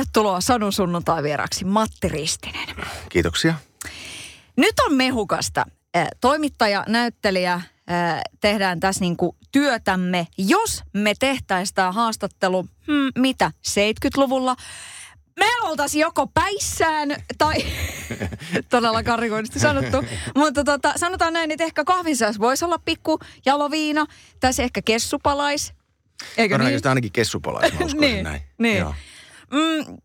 tervetuloa Sanu sunnuntai vieraksi Matti Ristinen. Kiitoksia. Nyt on mehukasta. Toimittaja, näyttelijä, tehdään tässä niinku työtämme. Jos me tehtäisiin tämä haastattelu, hmm, mitä, 70-luvulla, me oltaisiin joko päissään tai todella karikoidusti sanottu. Mutta tota, sanotaan näin, että ehkä kahvinsäys voisi olla pikku jaloviina. Tässä ehkä kessupalais. Eikö niin? ainakin kessupalais, mä niin, näin. Niin. Mm,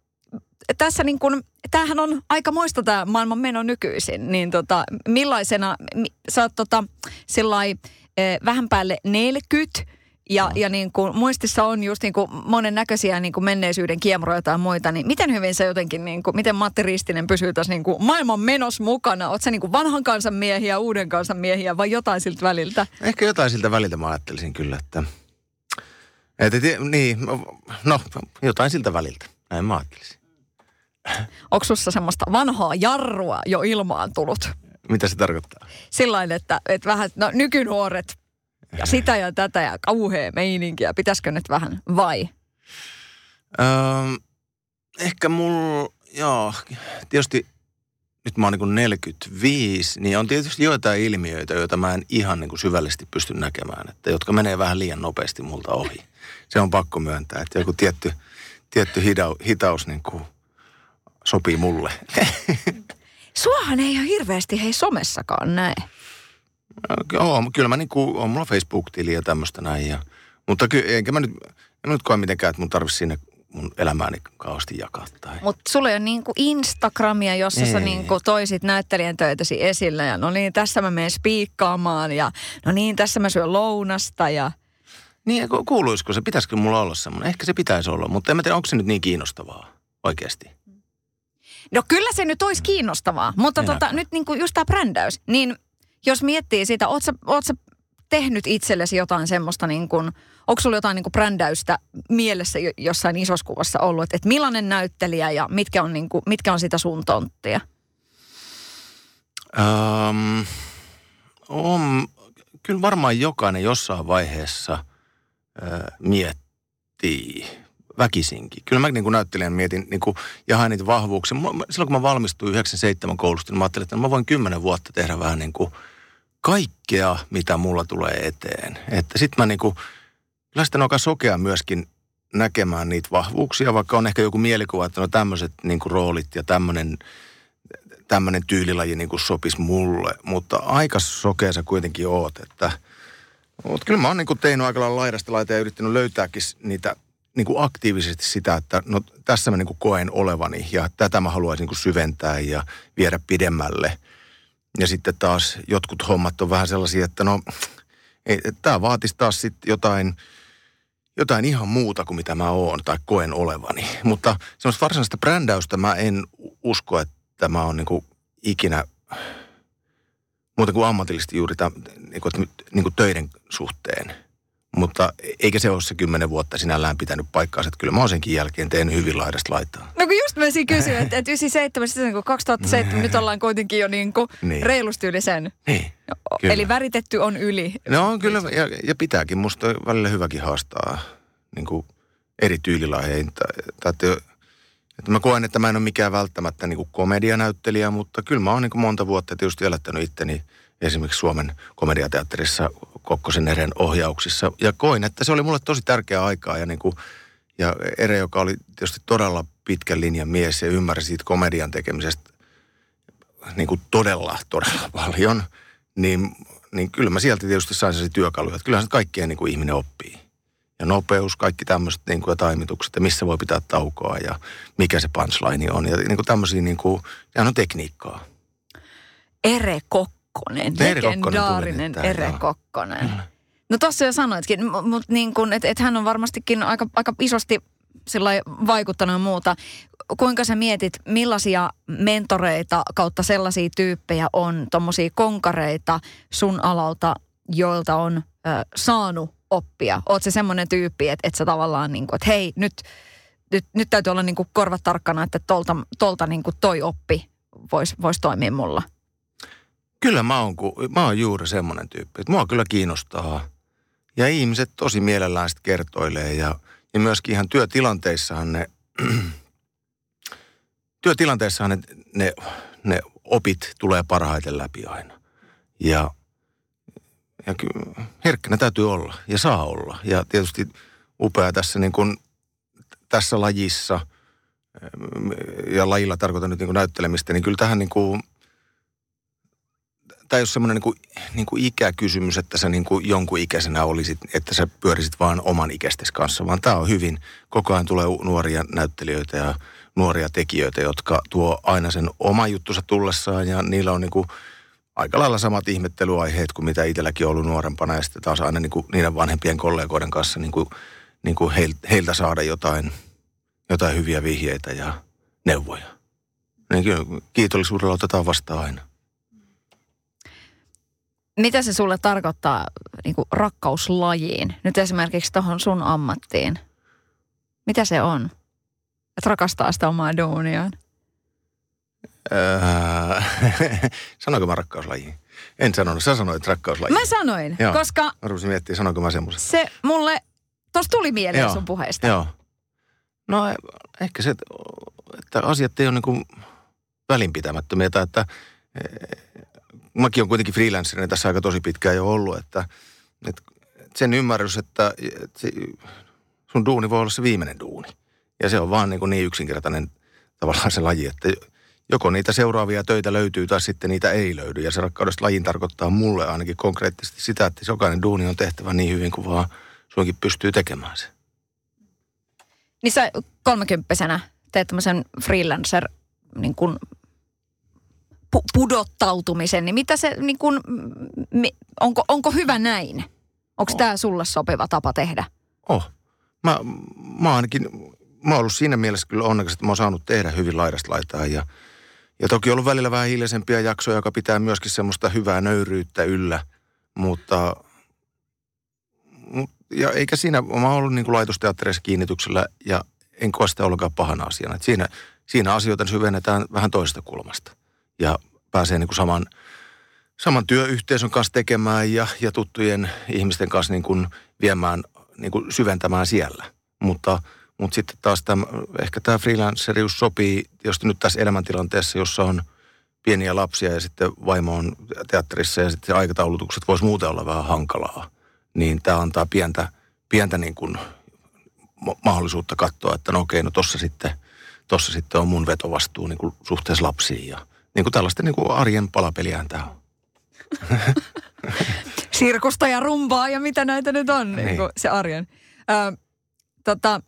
tässä niin kun, tämähän on aika moista tämä maailman meno nykyisin, niin tota, millaisena, sä oot tota, sillai, eh, vähän päälle 40, ja, no. ja niin kuin muistissa on just niin kuin monen näköisiä niin kuin menneisyyden kiemuroja tai muita, niin miten hyvin se jotenkin, niin kuin, miten Matti Ristinen pysyy tässä niin kuin maailman menos mukana? Oletko niin kuin vanhan kansan miehiä, uuden kansan miehiä vai jotain siltä väliltä? Ehkä jotain siltä väliltä mä ajattelisin kyllä, että, että niin, no jotain siltä väliltä, näin mä ajattelisin. Onko sussa semmoista vanhaa jarrua jo ilmaan tullut? Mitä se tarkoittaa? Sillain, että, että vähän, no nykynuoret ja sitä ja tätä ja kauhea meininkiä. Pitäisikö nyt vähän vai? Öö, ehkä mulla, joo, tietysti nyt mä oon niin 45, niin on tietysti joitain ilmiöitä, joita mä en ihan niin syvällisesti pysty näkemään, että jotka menee vähän liian nopeasti multa ohi. Se on pakko myöntää, että joku tietty, tietty hida, hitaus niin kuin sopii mulle. Suohan ei ole hirveästi hei somessakaan näin. Joo, kyllä mä niinku, on mulla Facebook-tili ja tämmöistä näin. Ja, mutta kyllä, enkä mä nyt, en mä nyt koe mitenkään, että mun tarvitsisi sinne mun elämääni kauheasti jakaa. Tai... Mutta sulla on niinku Instagramia, jossa ei. sä niinku toisit näyttelijän töitäsi esille ja no niin, tässä mä menen spiikkaamaan ja no niin, tässä mä syön lounasta ja... Niin, kuuluisiko se, pitäisikö mulla olla semmoinen? Ehkä se pitäisi olla, mutta en mä tiedä, onko se nyt niin kiinnostavaa oikeasti. No kyllä se nyt olisi kiinnostavaa, mutta tota, nyt niinku just tämä brändäys, niin jos miettii sitä, oot sä, oot sä tehnyt itsellesi jotain semmoista niin kuin, onko sulla jotain niin kuin brändäystä mielessä jossain isossa kuvassa ollut, että, että millainen näyttelijä ja mitkä on, niin kuin, mitkä on sitä sun tonttia? Um, on, kyllä varmaan jokainen jossain vaiheessa miettii väkisinkin. Kyllä mä niin kuin näyttelijän mietin niin kuin, ja hain niitä vahvuuksia. Silloin kun mä valmistuin 97 koulusta, niin mä ajattelin, että mä voin 10 vuotta tehdä vähän niin kuin – kaikkea, mitä mulla tulee eteen. Että sit mä niinku, kyllä sitten aika sokea myöskin näkemään niitä vahvuuksia, vaikka on ehkä joku mielikuva, että no tämmöiset niinku roolit ja tämmöinen tämmöinen tyylilaji niin kuin sopisi mulle, mutta aika sokea sä kuitenkin oot, että mutta kyllä mä oon niin kuin tehnyt aika lailla laidasta laita ja yrittänyt löytääkin niitä niin kuin aktiivisesti sitä, että no tässä mä niin kuin koen olevani ja tätä mä haluaisin niin kuin syventää ja viedä pidemmälle – ja sitten taas jotkut hommat on vähän sellaisia, että no, tämä vaatisi taas sitten jotain, jotain ihan muuta kuin mitä mä oon tai koen olevani. Mutta semmoista varsinaista brändäystä mä en usko, että mä oon niinku ikinä muuta kuin ammatillisesti juuri tämän, niinku, niinku töiden suhteen – mutta eikä se ole se kymmenen vuotta sinällään pitänyt paikkaansa. Että kyllä mä oon senkin jälkeen tehnyt hyvin laidasta laittaa. No kun just mä siinä kysyin, että, että 97, sitten kun 2007, nyt ollaan kuitenkin jo niin kuin niin. reilusti yli sen. Niin, kyllä. Eli väritetty on yli. No kyllä, ja, ja pitääkin. Musta välillä hyväkin haastaa niin kuin eri tyylilajeita. Että, että mä koen, että mä en ole mikään välttämättä niin kuin komedianäyttelijä, mutta kyllä mä oon niin kuin monta vuotta tietysti elättänyt itteni esimerkiksi Suomen komediateatterissa Kokkosen Eren ohjauksissa. Ja koin, että se oli mulle tosi tärkeä aikaa ja, niin kuin, ja Ere, joka oli tietysti todella pitkän linjan mies ja ymmärsi siitä komedian tekemisestä niin kuin todella, todella paljon, niin, niin kyllä mä sieltä tietysti sain sellaisia työkaluja, että kyllähän se kaikkea niin kuin ihminen oppii. Ja nopeus, kaikki tämmöiset niin kuin, ja taimitukset ja missä voi pitää taukoa ja mikä se punchline on. Ja niin kuin tämmöisiä, niin kuin, on tekniikkaa. Ere Kokko Kokkonen, Ere legendaarinen Kokkonen Ere Kokkonen. No tuossa jo sanoitkin, mutta niin kun, et, et hän on varmastikin aika, aika isosti vaikuttanut ja muuta. Kuinka sä mietit, millaisia mentoreita kautta sellaisia tyyppejä on, tuommoisia konkareita sun alalta, joilta on ö, saanut oppia? Oot se semmoinen tyyppi, että et sä tavallaan niin kuin, että hei, nyt, nyt, nyt täytyy olla niin kuin korvat tarkkana, että tolta, tolta niin kuin toi oppi voisi vois toimia mulla? Kyllä mä oon, mä oon juuri semmoinen tyyppi, että mua kyllä kiinnostaa. Ja ihmiset tosi mielellään sitten kertoilee ja, ja myöskin ihan työtilanteissahan ne työtilanteessahan ne, ne, ne opit tulee parhaiten läpi aina. Ja, ja herkkänä täytyy olla ja saa olla. Ja tietysti upea tässä, niin kuin, tässä lajissa, ja lajilla tarkoitan nyt niin kuin näyttelemistä, niin kyllä tähän niin kuin, tämä ei ole semmoinen niin kuin, niin kuin ikäkysymys, että sä niin kuin jonkun ikäisenä olisit, että sä pyörisit vaan oman ikäistes kanssa, vaan tämä on hyvin, koko ajan tulee nuoria näyttelijöitä ja nuoria tekijöitä, jotka tuo aina sen oma juttusa tullessaan ja niillä on niin kuin aika lailla samat ihmettelyaiheet kuin mitä itselläkin on ollut nuorempana ja sitten taas aina niin kuin niiden vanhempien kollegoiden kanssa niin kuin, niin kuin heiltä saada jotain, jotain hyviä vihjeitä ja neuvoja. Niin kyllä kiitollisuudella otetaan vastaan aina. Mitä se sulle tarkoittaa niin kuin rakkauslajiin? Nyt esimerkiksi tuohon sun ammattiin. Mitä se on? Että rakastaa sitä omaa duuniaan. Öö, sanoinko mä rakkauslaji? En sanonut, sä sanoit rakkauslaji. Mä sanoin, Joo. koska... Mä rupesin miettimään, sanoinko mä semmoisen. Se mulle, tosta tuli mieleen Joo. sun puheesta. Joo. No ehkä se, että asiat ei ole niin kuin välinpitämättömiä, tai että mäkin on kuitenkin freelancerina tässä aika tosi pitkään jo ollut, että, että sen ymmärrys, että, että sun duuni voi olla se viimeinen duuni. Ja se on vaan niin, kuin niin yksinkertainen tavallaan se laji, että joko niitä seuraavia töitä löytyy tai sitten niitä ei löydy. Ja se rakkaudesta lajin tarkoittaa mulle ainakin konkreettisesti sitä, että jokainen duuni on tehtävä niin hyvin kuin vaan suinkin pystyy tekemään se. Niin sä kolmekymppisenä teet tämmöisen freelancer niin kuin pu- pudottautumisen, niin mitä se, niin kuin, mi, onko, onko hyvä näin? Onko oh. tämä sulle sopiva tapa tehdä? Oh. Mä, mä ainakin, mä oon ollut siinä mielessä kyllä onnekas, että mä oon saanut tehdä hyvin laidasta laitaa ja, ja toki ollut välillä vähän hiljaisempia jaksoja, joka pitää myöskin semmoista hyvää nöyryyttä yllä, mutta ja eikä siinä, mä oon ollut niin laitosteatterissa kiinnityksellä ja en koe sitä ollenkaan pahana asiana. Siinä, siinä asioita syvennetään vähän toisesta kulmasta ja pääsee niin kuin saman, saman työyhteisön kanssa tekemään ja, ja tuttujen ihmisten kanssa niin kuin viemään, niin kuin syventämään siellä. Mutta, mutta sitten taas tämä, ehkä tämä freelancerius sopii, jos nyt tässä elämäntilanteessa, jossa on pieniä lapsia ja sitten vaimo on teatterissa ja sitten aikataulutukset voisi muuten olla vähän hankalaa, niin tämä antaa pientä, pientä niin kuin mahdollisuutta katsoa, että no okei, no tossa sitten, tossa sitten on mun vetovastuu niin kuin suhteessa lapsiin ja niin kuin tällaista niin kuin arjen palapeliään tämä on. Sirkusta ja rumpaa ja mitä näitä nyt on, niin. Niin kuin se arjen. Ö, tota,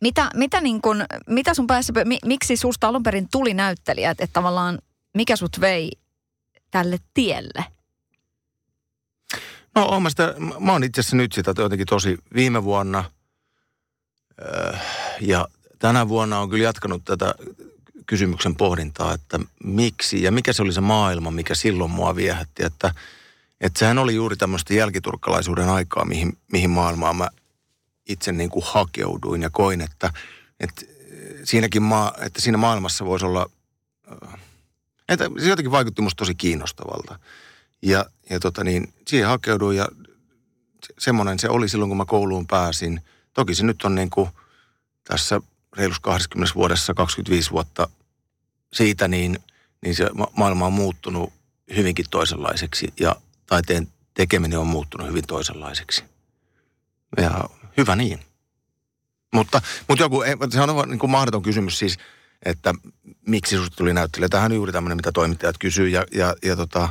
mitä, mitä, niin kuin, mitä sun päässä, mi, miksi susta alun perin tuli näyttelijä, että, että tavallaan mikä sut vei tälle tielle? No oon mä, sitä, mä oon itse asiassa nyt sitä jotenkin tosi viime vuonna öö, ja tänä vuonna on kyllä jatkanut tätä kysymyksen pohdintaa, että miksi ja mikä se oli se maailma, mikä silloin mua viehätti. Että, että sehän oli juuri tämmöistä jälkiturkkalaisuuden aikaa, mihin, mihin maailmaan mä itse niin kuin hakeuduin ja koin, että, että, siinäkin maa, että siinä maailmassa voisi olla, että se jotenkin vaikutti musta tosi kiinnostavalta. Ja, ja tota niin, siihen hakeuduin ja semmoinen se oli silloin, kun mä kouluun pääsin. Toki se nyt on niin kuin tässä reilussa 20 vuodessa, 25 vuotta siitä, niin, niin se ma- maailma on muuttunut hyvinkin toisenlaiseksi ja taiteen tekeminen on muuttunut hyvin toisenlaiseksi. Ja hyvä niin. Mutta, mutta joku, se on niin kuin mahdoton kysymys siis, että miksi susta tuli näyttelijä. Tämähän on juuri tämmöinen, mitä toimittajat kysyy ja, ja, ja, tota,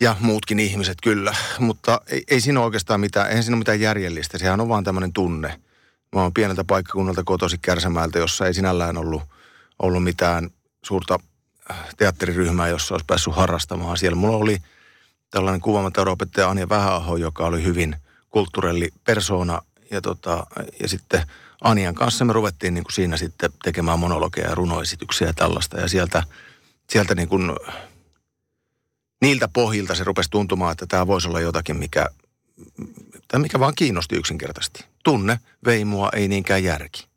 ja muutkin ihmiset kyllä. Mutta ei, ei siinä oikeastaan mitään, eihän siinä ole mitään järjellistä. Sehän on vaan tämmöinen tunne – Mä oon pieneltä paikkakunnalta kotosi Kärsämäältä, jossa ei sinällään ollut, ollut mitään suurta äh, teatteriryhmää, jossa olisi päässyt harrastamaan. Siellä mulla oli tällainen kuvaamateuroopettaja Anja Vähäaho, joka oli hyvin kulttuurelli persona. Ja, tota, ja sitten Anian kanssa me ruvettiin niin kuin siinä sitten tekemään monologeja ja runoesityksiä ja tällaista. Ja sieltä, sieltä niin kuin, niiltä pohjilta se rupesi tuntumaan, että tämä voisi olla jotakin, mikä, tai mikä vaan kiinnosti yksinkertaisesti. Tunne vei mua, ei niinkään järki.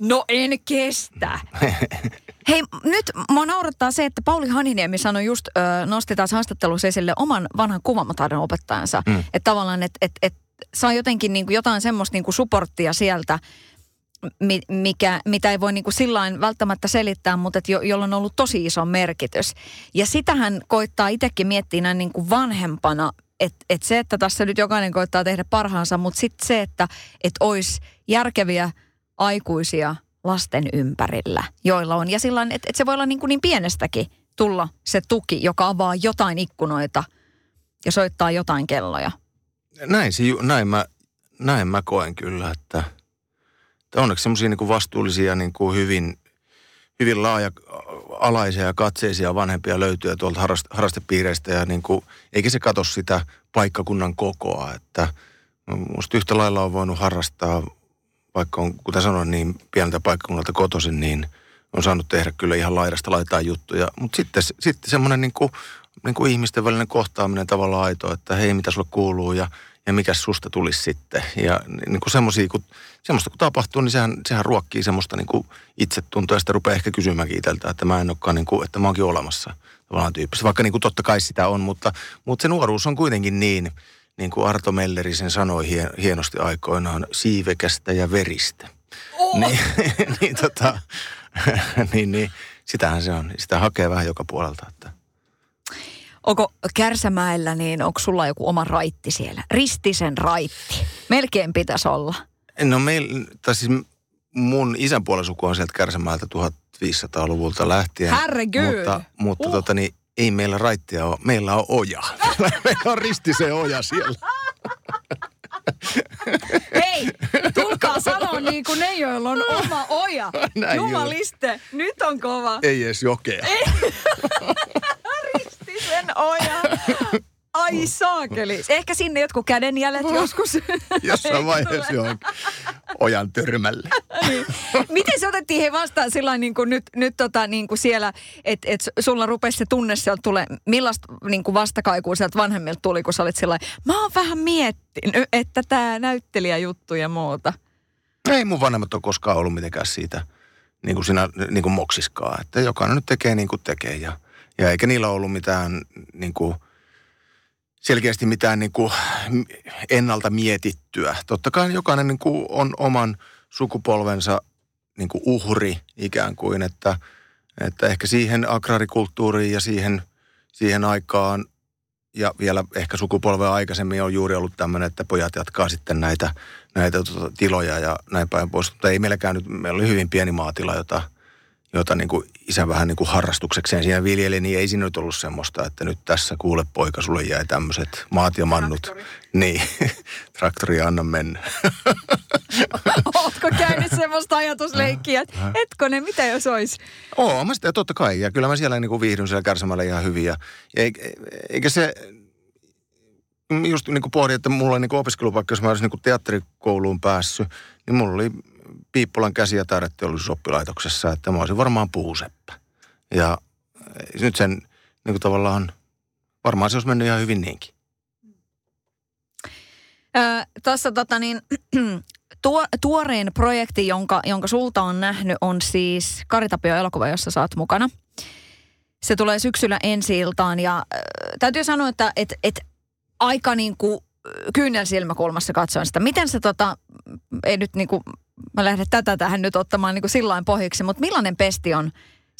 No en kestä. Hei, nyt mua naurattaa se, että Pauli Haniniemi sanoi just, ö, nosti taas haastattelussa esille oman vanhan kuvamataidon opettajansa. Mm. Että tavallaan, että et, et, saa jotenkin niin kuin jotain semmoista niin kuin supporttia sieltä, mikä, mitä ei voi niin kuin sillain välttämättä selittää, mutta et jo, jolla on ollut tosi iso merkitys. Ja sitähän koittaa itsekin miettiä näin niin kuin vanhempana, että et se, että tässä nyt jokainen koittaa tehdä parhaansa, mutta sitten se, että et olisi järkeviä aikuisia lasten ympärillä, joilla on. Ja sillä että et se voi olla niin, kuin niin pienestäkin tulla se tuki, joka avaa jotain ikkunoita ja soittaa jotain kelloja. Näin, näin, mä, näin mä koen kyllä, että – onneksi semmoisia niin vastuullisia, niin kuin hyvin, hyvin laaja-alaisia ja katseisia vanhempia löytyy tuolta harrast, harrastepiireistä ja niin kuin, eikä se katso sitä paikkakunnan kokoa, että musta yhtä lailla on voinut harrastaa, vaikka on, kuten sanoin, niin pieneltä paikkakunnalta kotoisin, niin on saanut tehdä kyllä ihan laidasta laitaa juttuja. Mutta sitten, sitten semmoinen niin kuin, niin kuin ihmisten välinen kohtaaminen tavallaan aito, että hei, mitä sulle kuuluu ja ja mikä susta tulisi sitten. Ja niin kuin semmosia, kun, semmoista kun tapahtuu, niin sehän, sehän ruokkii semmoista niin kuin itsetuntoa ja sitten rupeaa ehkä kysymäänkin itseltä, että mä en olekaan niin kuin, että mä oonkin olemassa tavallaan tyyppistä. Vaikka niin kuin totta kai sitä on, mutta, mutta se nuoruus on kuitenkin niin, niin kuin Arto Melleri sen sanoi hienosti aikoinaan, siivekästä ja veristä. Oh. Niin, niin, tota, niin, niin, sitähän se on. Sitä hakee vähän joka puolelta. Että. Onko Kärsämäellä, niin onko sulla joku oma raitti siellä? Ristisen raitti. Melkein pitäisi olla. No meillä, tai siis mun isän puolen suku on sieltä Kärsämäeltä 1500-luvulta lähtien. Herregud. Mutta, mutta uh. tota, niin, ei meillä raittia ole, meillä on oja. meillä on ristisen oja siellä. Hei, tulkaa sanoa niin kuin ne, joilla on oma oja. Näin Jumaliste, nyt on kova. Ei edes jokea. Ei. sen oja. Ai saakeli. Ehkä sinne jotkut kädenjäljet joskus. Jossain vaiheessa joo. Ojan törmälle. niin. Miten se otettiin he vastaan sillä niin kuin nyt, nyt tota, niin kuin siellä, että et sulla rupesi se tunne sieltä tulee, millaista niin kuin vastakaikua sieltä vanhemmilta tuli, kun sä olit sillä mä oon vähän miettinyt, että tämä näyttelijäjuttu ja muuta. Ei mun vanhemmat ole koskaan ollut mitenkään siitä niin kuin siinä niin kuin moksiskaa. Että jokainen nyt tekee niin kuin tekee ja – ja eikä niillä ollut mitään niin kuin, selkeästi mitään niin kuin, ennalta mietittyä. Totta kai jokainen niin kuin, on oman sukupolvensa niin kuin uhri ikään kuin, että, että ehkä siihen agraarikulttuuriin ja siihen, siihen aikaan ja vielä ehkä sukupolvea aikaisemmin on juuri ollut tämmöinen, että pojat jatkaa sitten näitä, näitä tuota, tiloja ja näin päin pois. Mutta ei meilläkään nyt, meillä oli hyvin pieni maatila, jota – jota niin kuin isä vähän niin kuin harrastuksekseen siinä viljeli, niin ei siinä nyt ollut semmoista, että nyt tässä kuule poika, sulle jäi tämmöiset maat ja mannut. Traktori. Niin, traktori anna mennä. Ootko käynyt semmoista ajatusleikkiä, että ne, mitä jos olisi? Oo, mä sitä totta kai. Ja kyllä mä siellä niin kuin viihdyn siellä kärsämällä ihan hyvin. Ja, eikä se, just niin kuin pohdin, että mulla on niin kuin opiskelupaikka, jos mä olisin niin kuin teatterikouluun päässyt, niin mulla oli Piippulan käsi- ja taideteollisuusoppilaitoksessa, että mä olisin varmaan puuseppä. Ja eh, nyt sen niin kuin tavallaan, varmaan se olisi mennyt ihan hyvin niinkin. Öö, Tuossa tota niin, tuo, tuorein projekti, jonka, jonka sulta on nähnyt, on siis Karitapio elokuva, jossa saat mukana. Se tulee syksyllä ensi iltaan ja äh, täytyy sanoa, että et, et aika niin kuin kyynel silmäkulmassa katsoin sitä. Miten se tota, ei nyt niin kuin mä lähden tätä tähän nyt ottamaan niin kuin sillain pohjiksi, mutta millainen pesti on?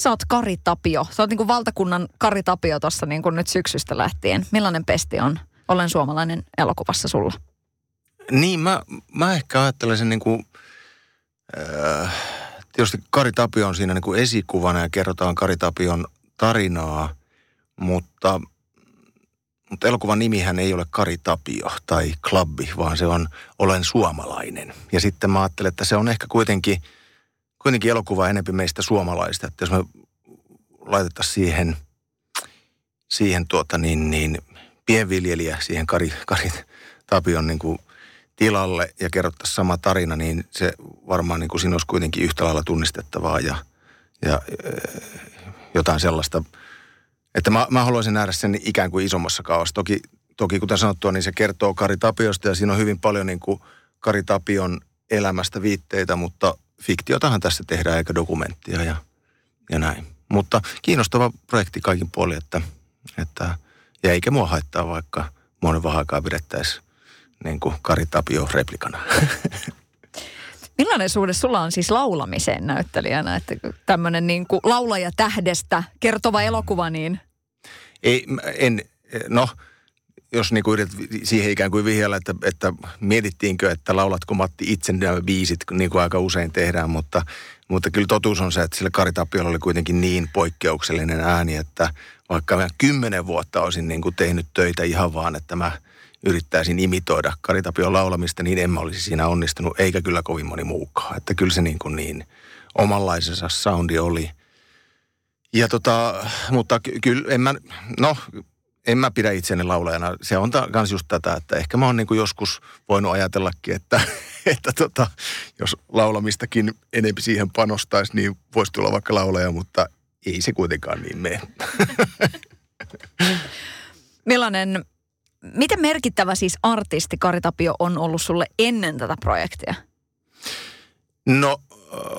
Sä oot Kari Tapio. Sä oot niin kuin valtakunnan Kari Tapio tuossa niin nyt syksystä lähtien. Millainen pesti on? Olen suomalainen elokuvassa sulla. Niin, mä, mä ehkä ajattelen sen niin kuin, äh, tietysti Kari Tapio on siinä niin kuin esikuvana ja kerrotaan Kari Tapion tarinaa, mutta – mutta elokuvan nimihän ei ole Kari Tapio tai Klabbi, vaan se on Olen suomalainen. Ja sitten mä ajattelen, että se on ehkä kuitenkin, kuitenkin elokuva enempi meistä suomalaista. Että jos me laitettaisiin siihen, siihen tuota niin, niin pienviljelijä siihen Kari, Kari Tapion niin kuin tilalle ja kerrottaisiin sama tarina, niin se varmaan niin kuin siinä olisi kuitenkin yhtä lailla tunnistettavaa ja, ja jotain sellaista – että mä, mä haluaisin nähdä sen ikään kuin isommassa kaavassa. Toki, toki kuten sanottua, niin se kertoo Kari Tapiosta ja siinä on hyvin paljon niin kuin Kari Tapion elämästä viitteitä, mutta fiktiotahan tässä tehdään eikä dokumenttia ja, ja näin. Mutta kiinnostava projekti kaikin puolin, että, että ja eikä mua haittaa, vaikka monen vähän aikaa pidettäisiin niin kuin Kari Tapio replikana. Millainen suhde sulla on siis laulamiseen näyttelijänä? Että tämmöinen niin kuin laulaja tähdestä kertova elokuva, niin... Ei, en, no jos niin kuin siihen ikään kuin vihjalla, että, että mietittiinkö, että laulatko Matti itse nämä biisit, niin kuin aika usein tehdään, mutta, mutta kyllä totuus on se, että sillä Kari Tapiolla oli kuitenkin niin poikkeuksellinen ääni, että vaikka mä kymmenen vuotta olisin niin kuin tehnyt töitä ihan vaan, että mä yrittäisin imitoida Kari Tapion laulamista, niin en mä olisi siinä onnistunut, eikä kyllä kovin moni muukaan. Että kyllä se niin, kuin niin omanlaisensa soundi oli. Ja tota, mutta kyllä en mä, no en mä pidä itseäni laulajana. Se on myös just tätä, että ehkä mä oon niin joskus voinut ajatellakin, että, että tota, jos laulamistakin enempi siihen panostaisi, niin voisi tulla vaikka laulaja, mutta ei se kuitenkaan niin mene. Millainen, miten merkittävä siis artisti Kari Tapio on ollut sulle ennen tätä projektia? No,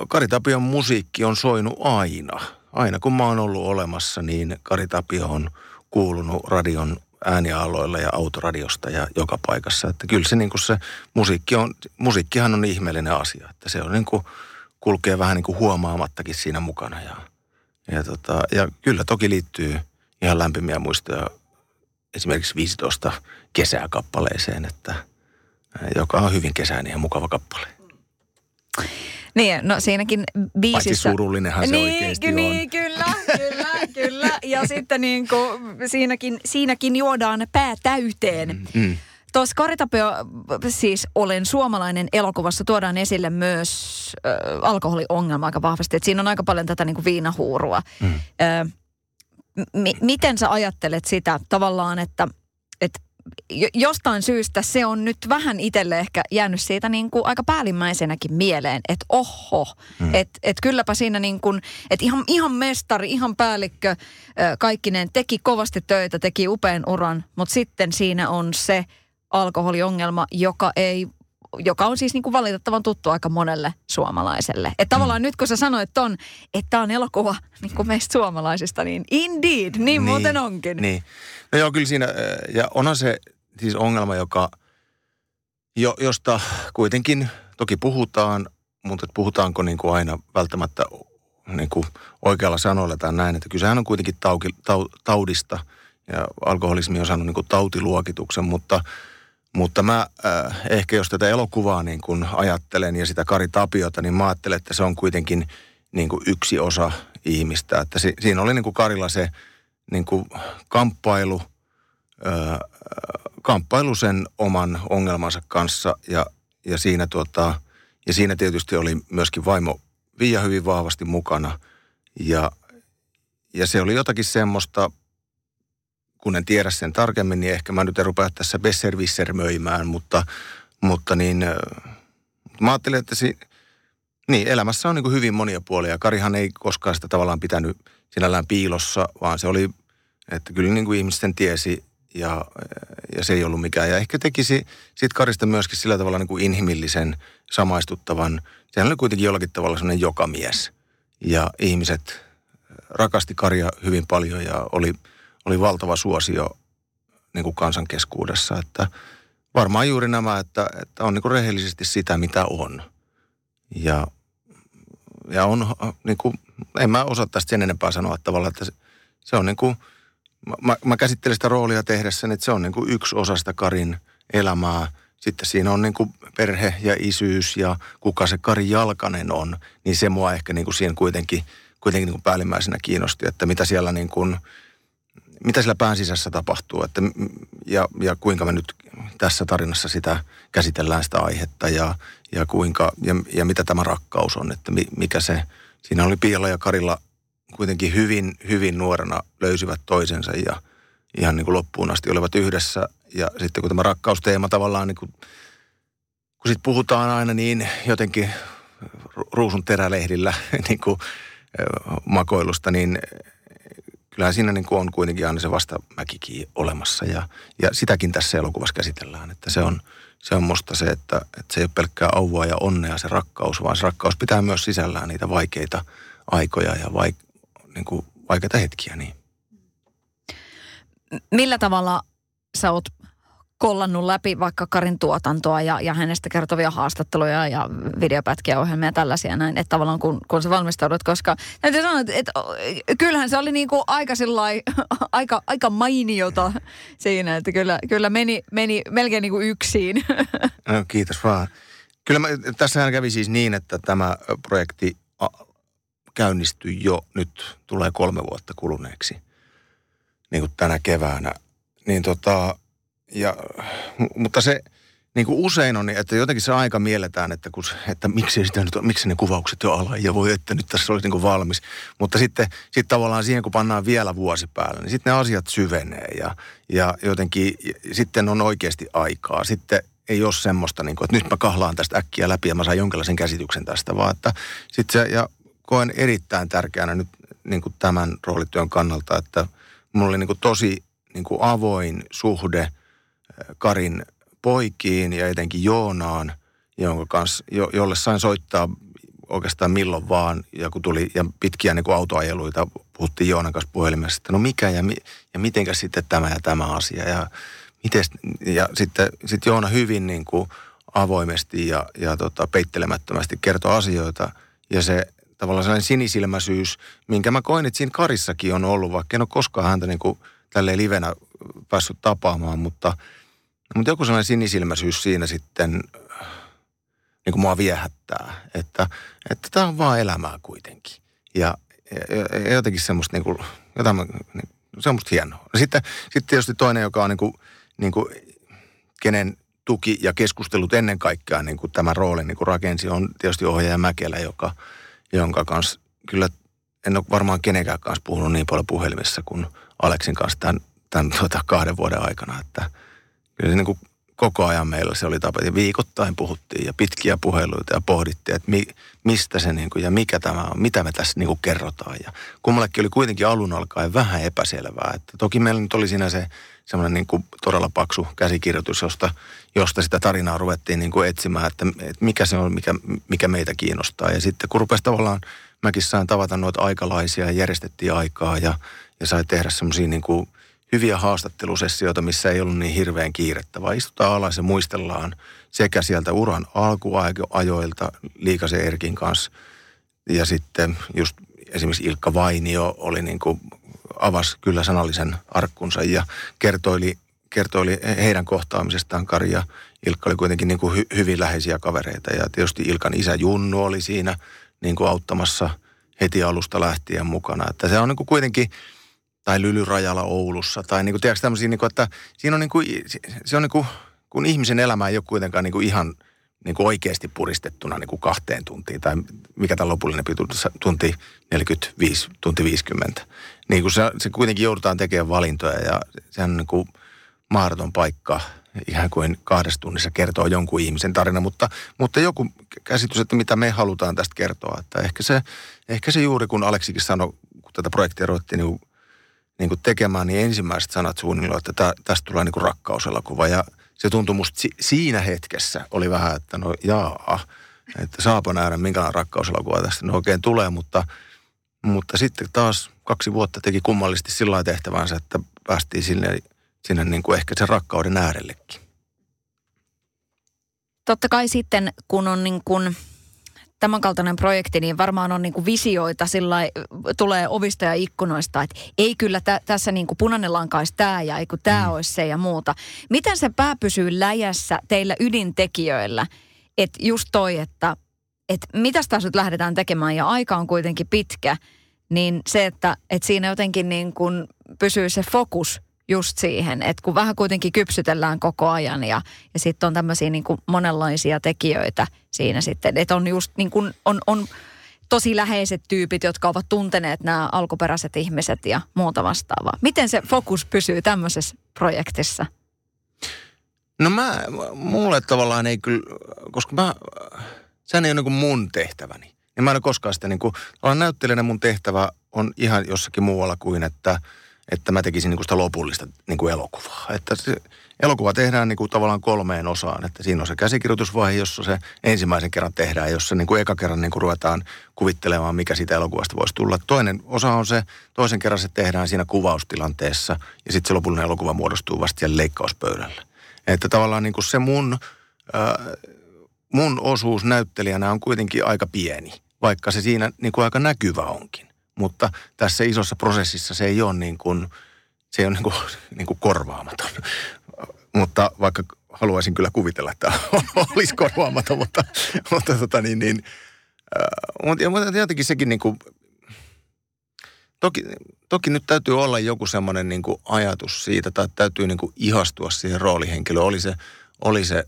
Kari Tapion musiikki on soinut aina. Aina kun mä oon ollut olemassa, niin Kari Tapio on – kuulunut radion äänialoilla ja autoradiosta ja joka paikassa. Että kyllä se, niin kuin se musiikki on, musiikkihan on ihmeellinen asia. Että se on niin kuin, kulkee vähän niin kuin huomaamattakin siinä mukana. Ja, ja, tota, ja kyllä toki liittyy ihan lämpimiä muistoja esimerkiksi 15 kesää kappaleeseen, että, joka on hyvin kesäinen ja mukava kappale. Niin, no siinäkin biisissä... Paitsi surullinenhan se niin, oikeasti niin, on. kyllä, kyllä, kyllä. Ja sitten niin kuin, siinäkin, siinäkin juodaan pää täyteen. Mm, mm. Tuossa Karitapio, siis Olen suomalainen elokuvassa, tuodaan esille myös äh, alkoholiongelma aika vahvasti. Et siinä on aika paljon tätä niin kuin viinahuurua. Mm. Äh, m- miten sä ajattelet sitä tavallaan, että jostain syystä se on nyt vähän itselle ehkä jäänyt siitä niin kuin aika päällimmäisenäkin mieleen, että oho, mm. että et kylläpä siinä niin kuin, että ihan, ihan mestari, ihan päällikkö, kaikkinen teki kovasti töitä, teki upean uran, mutta sitten siinä on se alkoholiongelma, joka ei joka on siis niin kuin valitettavan tuttu aika monelle suomalaiselle. Että tavallaan mm. nyt kun sä sanoit ton, että tämä on elokuva niin kuin meistä suomalaisista, niin indeed, niin, niin muuten onkin. Niin. No joo, kyllä siinä, ja onhan se siis ongelma, joka, jo, josta kuitenkin toki puhutaan, mutta puhutaanko niin kuin aina välttämättä niin kuin oikealla sanoilla tai näin, että kysehän on kuitenkin tauki, tau, taudista ja alkoholismi on saanut niin kuin tautiluokituksen, mutta, mutta mä äh, ehkä jos tätä elokuvaa niin kuin ajattelen ja sitä Kari Tapiota, niin mä ajattelen, että se on kuitenkin niin kuin yksi osa ihmistä, että si, siinä oli niin kuin Karilla se niin kuin kamppailu, ö, kamppailu sen oman ongelmansa kanssa. Ja, ja, siinä tuota, ja siinä tietysti oli myöskin vaimo Viia hyvin vahvasti mukana. Ja, ja se oli jotakin semmoista, kun en tiedä sen tarkemmin, niin ehkä mä nyt en rupea tässä besservissermöimään, mutta, mutta niin mä ajattelin, että si, niin, elämässä on niin hyvin monia puolia. Karihan ei koskaan sitä tavallaan pitänyt sinällään piilossa, vaan se oli, että kyllä niin kuin ihmisten tiesi ja, ja se ei ollut mikään. Ja ehkä tekisi siitä Karista myöskin sillä tavalla niin kuin inhimillisen, samaistuttavan. Sehän oli kuitenkin jollakin tavalla sellainen jokamies. Ja ihmiset rakasti Karia hyvin paljon ja oli, oli valtava suosio niin kuin kansan keskuudessa. Että varmaan juuri nämä, että, että on niin kuin rehellisesti sitä, mitä on. Ja, ja on, niin kuin, en mä osaa tästä sen enempää sanoa tavallaan, että se, se on niin kuin – mä, mä käsittelen sitä roolia tehdessä, että se on niin kuin yksi osa sitä Karin elämää. Sitten siinä on niin kuin perhe ja isyys ja kuka se Kari Jalkanen on, niin se mua ehkä niin kuin siinä kuitenkin, kuitenkin niin kuin päällimmäisenä kiinnosti, että mitä siellä niin kuin, mitä siellä pään sisässä tapahtuu että, ja, ja kuinka me nyt tässä tarinassa sitä käsitellään sitä aihetta ja, ja, kuinka, ja, ja mitä tämä rakkaus on, että mikä se, siinä oli Piilla ja Karilla kuitenkin hyvin, hyvin nuorena löysivät toisensa ja ihan niin kuin loppuun asti olivat yhdessä. Ja sitten kun tämä rakkausteema tavallaan, niin kuin, kun sitten puhutaan aina niin jotenkin ruusun terälehdillä niin kuin makoilusta, niin kyllähän siinä niin kuin on kuitenkin aina se vastamäkikin olemassa. Ja, ja sitäkin tässä elokuvassa käsitellään, että se on, se on musta se, että, että se ei ole pelkkää auvua ja onnea se rakkaus, vaan se rakkaus pitää myös sisällään niitä vaikeita aikoja ja vaik- niin kuin vaikeita hetkiä. Niin. Millä tavalla sä oot kollannut läpi vaikka Karin tuotantoa ja, ja hänestä kertovia haastatteluja ja videopätkiä, ohjelmia ja tällaisia näin, että tavallaan kun, kun sä valmistaudut, koska täytyy sanoa, että, että kyllähän se oli niinku aika sillai, aika, aika mainiota siinä, että kyllä, kyllä meni, meni melkein niinku yksin. No, kiitos vaan. Kyllä mä, tässähän kävi siis niin, että tämä projekti käynnistyi jo, nyt tulee kolme vuotta kuluneeksi, niin kuin tänä keväänä. Niin tota, ja, mutta se niin kuin usein on, niin, että jotenkin se aika mielletään, että, kun, että miksi, sitä nyt, miksi ne kuvaukset jo ala ja voi, että nyt tässä olisi niin kuin valmis. Mutta sitten sit tavallaan siihen, kun pannaan vielä vuosi päälle, niin sitten ne asiat syvenee ja, ja jotenkin ja sitten on oikeasti aikaa. Sitten ei ole semmoista, niin kuin, että nyt mä kahlaan tästä äkkiä läpi ja mä saan jonkinlaisen käsityksen tästä, vaan että sitten se, ja koen erittäin tärkeänä nyt niin kuin tämän roolityön kannalta, että mulla oli niin kuin tosi niin kuin avoin suhde – Karin poikiin ja etenkin Joonaan, jonka kanssa, jo, jolle sain soittaa oikeastaan milloin vaan. Ja kun tuli ja pitkiä niin kuin autoajeluita, puhuttiin Joonan kanssa puhelimessa, että no mikä ja, mi, ja mitenkä sitten tämä ja tämä asia. Ja, mites, ja sitten sit Joona hyvin niin kuin avoimesti ja, ja tota, peittelemättömästi kertoi asioita. Ja se tavallaan sellainen sinisilmäisyys, minkä mä koin, että siinä Karissakin on ollut, vaikka en ole koskaan häntä niin kuin tälleen livenä päässyt tapaamaan, mutta – mutta joku sellainen sinisilmäisyys siinä sitten niin kuin mua viehättää, että, että tämä on vaan elämää kuitenkin. Ja, ja, ja jotenkin semmoista, niin kuin, jotain, niin, se on musta hienoa. Sitten, sitten tietysti toinen, joka on niin kuin, niin kuin, kenen tuki ja keskustelut ennen kaikkea niin kuin tämän roolin niin kuin rakensi, on tietysti ohjaaja Mäkelä, joka, jonka kanssa kyllä en ole varmaan kenenkään kanssa puhunut niin paljon puhelimessa kuin Aleksin kanssa tämän, tämän tuota, kahden vuoden aikana, että – kyllä se niin kuin koko ajan meillä se oli tapa. Ja viikoittain puhuttiin ja pitkiä puheluita ja pohdittiin, että mi, mistä se niin kuin, ja mikä tämä on, mitä me tässä niin kuin kerrotaan. Ja kummallekin oli kuitenkin alun alkaen vähän epäselvää. Että toki meillä nyt oli siinä se semmoinen niin kuin todella paksu käsikirjoitus, josta, josta sitä tarinaa ruvettiin niin kuin etsimään, että, että mikä se on, mikä, mikä meitä kiinnostaa. Ja sitten kun rupesi tavallaan, mäkin sain tavata noita aikalaisia ja järjestettiin aikaa ja, ja sai tehdä semmoisia niin kuin – hyviä haastattelusessioita, missä ei ollut niin hirveän kiirettä, vaan istutaan alas ja muistellaan sekä sieltä uran alkuajoilta Liikasen Erkin kanssa ja sitten just esimerkiksi Ilkka Vainio oli niin kuin avasi kyllä sanallisen arkkunsa ja kertoili, kertoili heidän kohtaamisestaan. Kari ja Ilkka oli kuitenkin niin kuin hy, hyvin läheisiä kavereita ja tietysti Ilkan isä Junnu oli siinä niin kuin auttamassa heti alusta lähtien mukana. Että se on niin kuin kuitenkin – tai Lylyrajalla Oulussa tai niin kuin, tiedätkö tämmöisiä, niin kuin, että siinä on niin kuin, se on niin kuin, kun ihmisen elämä ei ole kuitenkaan niin kuin ihan niin kuin oikeasti puristettuna niin kuin kahteen tuntiin tai mikä tämä lopullinen pituus, tunti 45, tunti 50. Niin kuin se, se kuitenkin joudutaan tekemään valintoja ja se on niin kuin mahdoton paikka ihan kuin kahdessa tunnissa kertoo jonkun ihmisen tarina, mutta, mutta joku käsitys, että mitä me halutaan tästä kertoa. Että ehkä se, ehkä se juuri kun Aleksikin sanoi, kun tätä projektia ruvettiin niin niin kuin tekemään, niin ensimmäiset sanat suunnilleen, että tä, tästä tulee niin kuin rakkauselokuva. Ja se tuntui musta si, siinä hetkessä oli vähän, että no jaa, että saapa nähdä minkälainen rakkauselokuva tästä no oikein tulee, mutta, mutta sitten taas kaksi vuotta teki kummallisesti sillä tehtävänsä, että päästiin sinne, sinne niin kuin ehkä sen rakkauden äärellekin. Totta kai sitten, kun on niin kuin tämänkaltainen projekti, niin varmaan on niin kuin visioita sillä tulee ovista ja ikkunoista, että ei kyllä tä, tässä niin kuin punainen lanka olisi tämä ja ei kun tämä mm. olisi se ja muuta. Miten se pää pysyy läjässä teillä ydintekijöillä, että just toi, että, että mitä taas nyt lähdetään tekemään ja aika on kuitenkin pitkä, niin se, että, että siinä jotenkin niin kuin pysyy se fokus – just siihen, että kun vähän kuitenkin kypsytellään koko ajan ja, ja sitten on tämmöisiä niin monenlaisia tekijöitä siinä sitten, että on just niin kuin, on, on tosi läheiset tyypit, jotka ovat tunteneet nämä alkuperäiset ihmiset ja muuta vastaavaa. Miten se fokus pysyy tämmöisessä projektissa? No mä, mulle tavallaan ei kyllä, koska mä, sehän ei ole niin mun tehtäväni. Ja mä en ole koskaan sitä niin kuin, näyttelijänä mun tehtävä on ihan jossakin muualla kuin, että – että mä tekisin niin kuin sitä lopullista niin kuin elokuvaa. Että se elokuva tehdään niin kuin tavallaan kolmeen osaan. Että siinä on se käsikirjoitusvaihe, jossa se ensimmäisen kerran tehdään, jossa niin kuin eka kerran niin kuin ruvetaan kuvittelemaan, mikä siitä elokuvasta voisi tulla. Toinen osa on se, toisen kerran se tehdään siinä kuvaustilanteessa ja sitten se lopullinen elokuva muodostuu vasta siellä leikkauspöydällä. Että tavallaan niin kuin se mun, äh, mun osuus näyttelijänä on kuitenkin aika pieni, vaikka se siinä niin kuin aika näkyvä onkin. Mutta tässä isossa prosessissa se ei ole niin kuin, se ei ole niin kuin, niin kuin korvaamaton. Mutta vaikka haluaisin kyllä kuvitella, että olisi korvaamaton, mutta, mutta tota niin, niin äh, mutta jotenkin sekin niin kuin, toki, toki nyt täytyy olla joku semmoinen niin kuin ajatus siitä, tai täytyy niin kuin ihastua siihen roolihenkilöön, oli se, oli se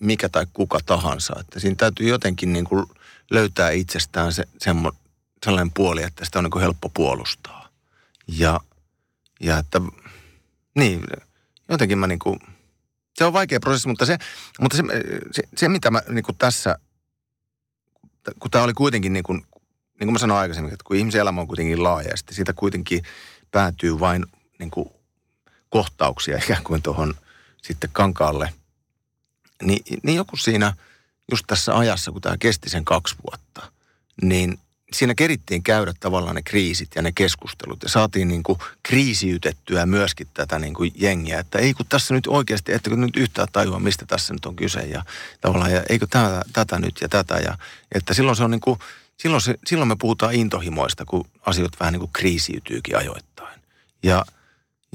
mikä tai kuka tahansa. Että siinä täytyy jotenkin niin kuin löytää itsestään se, semmo, sellainen puoli, että sitä on niin helppo puolustaa. Ja, ja että, niin, jotenkin mä niin kuin, se on vaikea prosessi, mutta se, mutta se, se, se mitä mä niin kuin tässä, kun tämä oli kuitenkin niin kuin, niin kuin mä sanoin aikaisemmin, että kun ihmisen elämä on kuitenkin laaja ja sitten siitä kuitenkin päätyy vain niin kuin kohtauksia ikään kuin tuohon sitten kankaalle, niin, niin joku siinä just tässä ajassa, kun tämä kesti sen kaksi vuotta, niin siinä kerittiin käydä tavallaan ne kriisit ja ne keskustelut ja saatiin niin kuin kriisiytettyä myöskin tätä niin kuin jengiä, että ei kun tässä nyt oikeasti, ettekö nyt yhtään tajua, mistä tässä nyt on kyse ja tavallaan, ja eikö tätä, tätä nyt ja tätä ja että silloin se on niin kuin, silloin, se, silloin me puhutaan intohimoista, kun asiat vähän niin kuin kriisiytyykin ajoittain. Ja,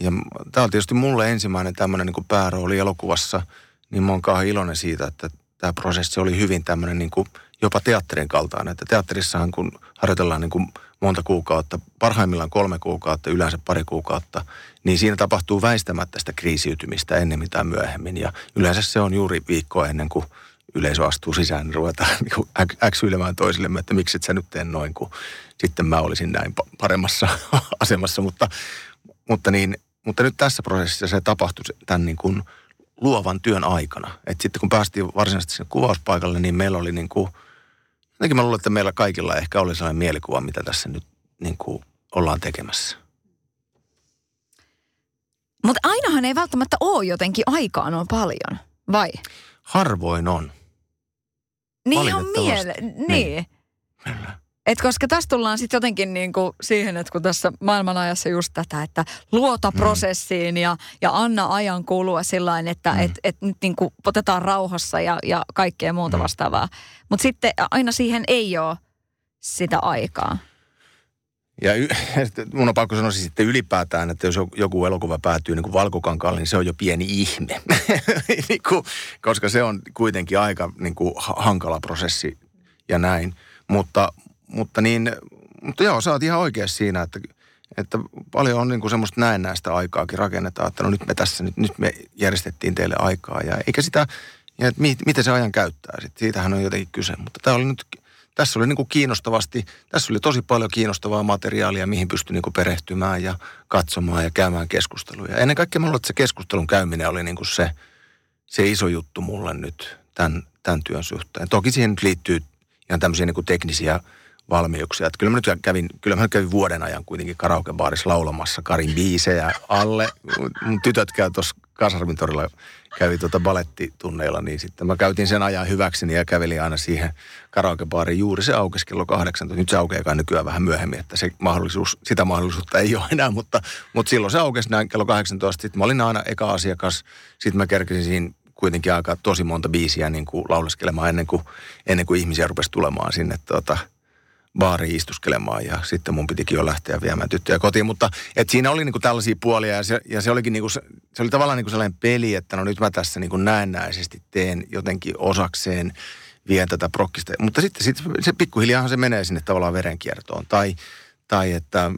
ja tämä on tietysti mulle ensimmäinen tämmöinen niin kuin päärooli elokuvassa, niin mä oon kauhean iloinen siitä, että tämä prosessi oli hyvin tämmöinen niin kuin jopa teatterin kaltainen. Että teatterissahan kun harjoitellaan niin kuin monta kuukautta, parhaimmillaan kolme kuukautta, yleensä pari kuukautta, niin siinä tapahtuu väistämättä sitä kriisiytymistä ennen mitään myöhemmin. Ja yleensä se on juuri viikkoa ennen kuin yleisö astuu sisään, niin ruvetaan niin äksyilemään toisillemme, että miksi et sä nyt tee noin, kun sitten mä olisin näin paremmassa asemassa. Mutta, mutta, niin, mutta nyt tässä prosessissa se tapahtui tämän niin kuin luovan työn aikana. Et sitten kun päästiin varsinaisesti sinne kuvauspaikalle, niin meillä oli niin kuin, jotenkin mä luulen, että meillä kaikilla ehkä oli sellainen mielikuva, mitä tässä nyt niin kuin ollaan tekemässä. Mutta ainahan ei välttämättä ole jotenkin aikaa noin paljon, vai? Harvoin on. Niin on miele, niin. niin. Et koska tässä tullaan sitten jotenkin niin kuin siihen, että kun tässä maailmanajassa just tätä, että luota mm. prosessiin ja, ja anna ajan kulua sillä että mm. et, et nyt niin kuin otetaan rauhassa ja, ja kaikkea muuta mm. vastaavaa. Mutta sitten aina siihen ei ole sitä aikaa. Ja y- mun on pakko sanoa siis sitten ylipäätään, että jos joku elokuva päätyy niin kuin valkokankaalle, niin se on jo pieni ihme. niin kuin, koska se on kuitenkin aika niin kuin hankala prosessi ja näin. Mutta, mutta, niin, mutta joo, sä oot ihan oikeassa siinä, että, että paljon on niin kuin semmoista näennäistä aikaakin rakennetaan, että no nyt me tässä, nyt, nyt me järjestettiin teille aikaa ja eikä sitä, ja että mi, miten se ajan käyttää sitten, siitähän on jotenkin kyse. Mutta tämä oli nyt tässä oli niin kuin kiinnostavasti, tässä oli tosi paljon kiinnostavaa materiaalia, mihin pystyi niin kuin perehtymään ja katsomaan ja käymään keskusteluja. Ennen kaikkea mulla että se keskustelun käyminen oli niin kuin se, se iso juttu mulle nyt tämän, tämän työn suhteen. Toki siihen nyt liittyy ihan tämmöisiä niin kuin teknisiä valmiuksia. Että kyllä mä nyt kävin, kyllä mä nyt kävin vuoden ajan kuitenkin karaokebaarissa laulamassa Karin biisejä alle. Mun tytöt käy tuossa Kasarmin torilla kävi tuota balettitunneilla, niin sitten mä käytin sen ajan hyväkseni ja kävelin aina siihen karaokebaariin. Juuri se aukesi kello 18. Nyt se aukeaa nykyään vähän myöhemmin, että se mahdollisuus, sitä mahdollisuutta ei ole enää, mutta, mutta silloin se aukesi näin kello 18. Sitten mä olin aina eka asiakas. Sitten mä kerkisin siinä kuitenkin aika tosi monta biisiä niin kuin lauleskelemaan ennen kuin, ennen kuin ihmisiä rupesi tulemaan sinne tuota, baariin istuskelemaan ja sitten mun pitikin jo lähteä viemään tyttöjä kotiin. Mutta et siinä oli niinku tällaisia puolia ja se, ja se olikin niinku, se, oli tavallaan niinku sellainen peli, että no nyt mä tässä niinku näennäisesti teen jotenkin osakseen, vien tätä prokkista. Mutta sitten sit se pikkuhiljaahan se menee sinne tavallaan verenkiertoon. Tai, tai että,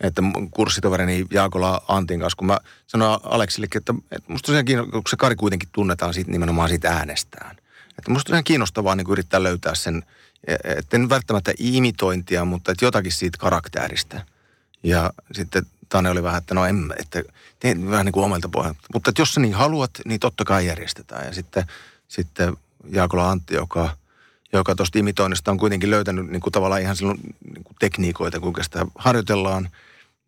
että kurssitoverini Jaakola Antin kanssa, kun mä sanoin Aleksillekin, että, että musta tosiaan kun se Kari kuitenkin tunnetaan siitä, nimenomaan siitä äänestään. Että musta tosiaan kiinnostavaa niin yrittää löytää sen – että en välttämättä imitointia, mutta että jotakin siitä karakterista. Ja sitten Tane oli vähän, että no en, että teen vähän niin kuin omalta pohjalta. Mutta että jos sä niin haluat, niin totta kai järjestetään. Ja sitten, sitten Jaakola Antti, joka, joka tuosta imitoinnista on kuitenkin löytänyt niin kuin tavallaan ihan silloin niin kuin tekniikoita, kuinka sitä harjoitellaan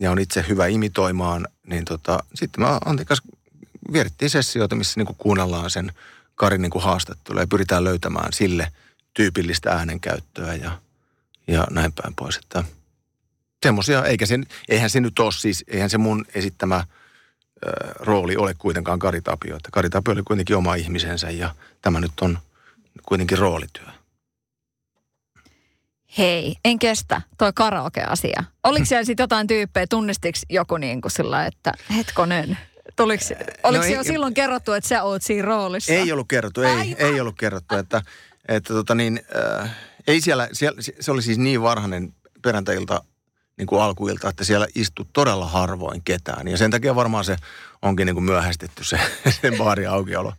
ja on itse hyvä imitoimaan, niin tota, sitten mä Antin kanssa vierittiin sessioita, missä niin kuin kuunnellaan sen Karin niin kuin haastattelua ja pyritään löytämään sille – tyypillistä äänenkäyttöä ja, ja näin päin pois. Että semmoisia, eikä sen, eihän se nyt ole siis, eihän se mun esittämä rooli ole kuitenkaan Kari Tapio. Että Kari Tapio oli kuitenkin oma ihmisensä ja tämä nyt on kuitenkin roolityö. Hei, en kestä toi karaoke-asia. Oliko siellä sitten jotain tyyppejä, tunnistiko joku niin kuin sillä, että hetkonen, Tuliko, oliko no, jo ei, silloin kerrottu, että sä oot siinä roolissa? Ei ollut kerrottu, ei, ei ollut kerrottu. Että, että tota niin, äh, ei siellä, siellä, se oli siis niin varhainen perjantailta niin kuin alkuilta, että siellä istui todella harvoin ketään. Ja sen takia varmaan se onkin niin kuin myöhästetty se, se baari aukiolo.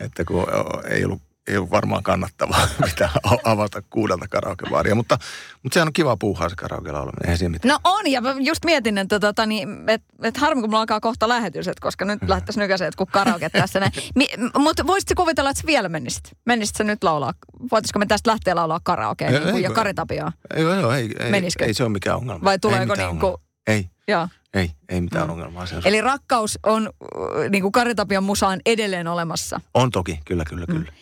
Että kun ei ollut ei ole varmaan kannattavaa mitä avata kuudelta karaokebaaria, mutta, mutta sehän on kiva puuhaa se karaoke laulaminen, ei mitään. No on, ja just mietin, että tota, niin, et, et harmi kun mulla alkaa kohta lähetys, että koska nyt lähtäisi nykäisemään, että kun karaoke tässä näin. Mi, mutta voisitko kuvitella, että sä vielä menisit? Menisit sä nyt laulaa? Voitaisiko me tästä lähteä laulaa karaokea niin ja Kari Tapioa? Ei, ei, ei, ei, ei, se ole mikään ongelma. Vai tuleeko niin kuin... Ei. Joo. Ei, ei mitään mm. ongelmaa. Sen Eli rakkaus on niin kuin Karitapian musaan edelleen olemassa. On toki, kyllä, kyllä, mm. kyllä.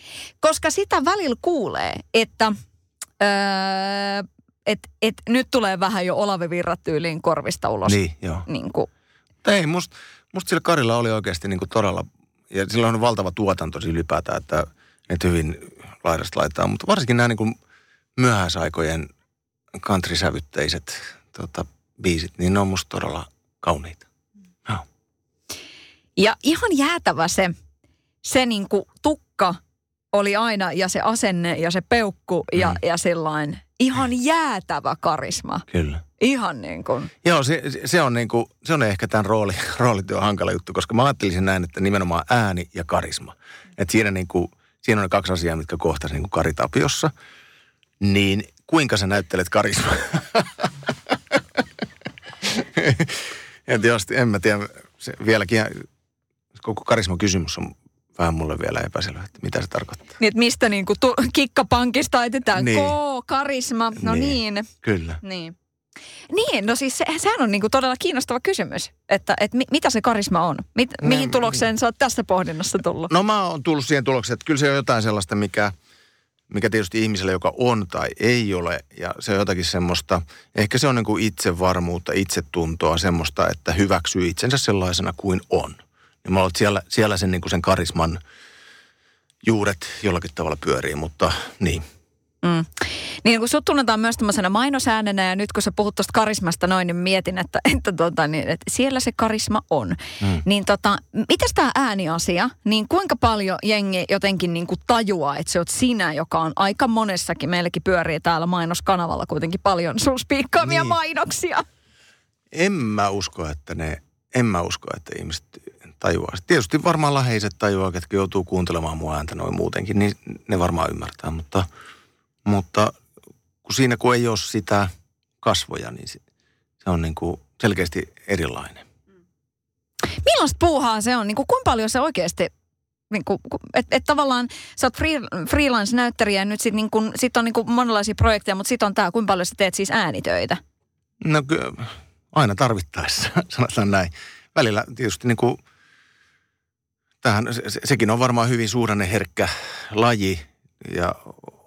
Koska sitä välillä kuulee, että öö, et, et nyt tulee vähän jo Olavi Virrat tyyliin korvista ulos. Niin, joo. Niin kuin. Ei, musta must sillä Karilla oli oikeasti niin kuin todella, ja sillä on valtava tuotanto ylipäätään, että, että hyvin laidasta laittaa, mutta varsinkin nämä niin kuin myöhäisaikojen kantrisävytteiset tota, biisit, niin ne on musta todella kauniita. No. Ja ihan jäätävä se, se niin kuin tukka oli aina ja se asenne ja se peukku ja, mm. ja sellainen ihan jäätävä karisma. Kyllä. Ihan niin kuin. Joo, se, se, on niin kuin, se on ehkä tämän rooli, roolityön hankala juttu, koska mä ajattelisin näin, että nimenomaan ääni ja karisma. Että siinä, niin kuin, siinä on ne kaksi asiaa, mitkä kohtasivat niin Kari Tapiossa. Niin kuinka sä näyttelet karismaa? en tietysti, en mä tiedä, se vieläkin koko karisma kysymys on vähän mulle vielä epäselvä, että mitä se tarkoittaa. Niin, että mistä niin kuin tu- kikkapankista ajetetaan niin. K, karisma, no niin. niin. Kyllä. Niin. Niin, no siis se, sehän on niinku todella kiinnostava kysymys, että et mi, mitä se karisma on? Mit, mihin tulokseen sä oot tässä pohdinnassa tullut? No mä oon tullut siihen tulokseen, että kyllä se on jotain sellaista, mikä – mikä tietysti ihmiselle, joka on tai ei ole, ja se on jotakin semmoista, ehkä se on niin kuin itsevarmuutta, itsetuntoa, semmoista, että hyväksyy itsensä sellaisena kuin on. Ja mä olet siellä, siellä sen, niin kuin sen karisman juuret jollakin tavalla pyörii, mutta niin. Mm. Niin kun sut tunnetaan myös tämmöisenä mainosäänenä ja nyt kun sä puhut tuosta karismasta noin, niin mietin, että, että, tota, niin, että siellä se karisma on. Mm. Niin tota, mitäs tämä ääniasia, niin kuinka paljon jengi jotenkin niin kuin tajuaa, että se oot sinä, joka on aika monessakin, meilläkin pyörii täällä mainoskanavalla kuitenkin paljon sun spiikkaamia niin. mainoksia. En mä usko, että ne, en mä usko, että ihmiset tajuaa. Tietysti varmaan läheiset tajuaa, ketkä joutuu kuuntelemaan mua ääntä noin muutenkin, niin ne varmaan ymmärtää, mutta, mutta kun siinä kun ei ole sitä kasvoja, niin se, se on niin kuin selkeästi erilainen. Millaista puuhaa se on? Niin kuin, kuinka paljon se oikeasti niin kuin, et, et tavallaan sä oot free, freelance-näyttäjä ja nyt sit, niin kuin, sit on niin kuin monenlaisia projekteja, mutta sitten on tämä, kuinka paljon sä teet siis äänitöitä? No aina tarvittaessa, sanotaan näin. Välillä tietysti niin kuin, tähän, se, sekin on varmaan hyvin suhdanne herkkä laji ja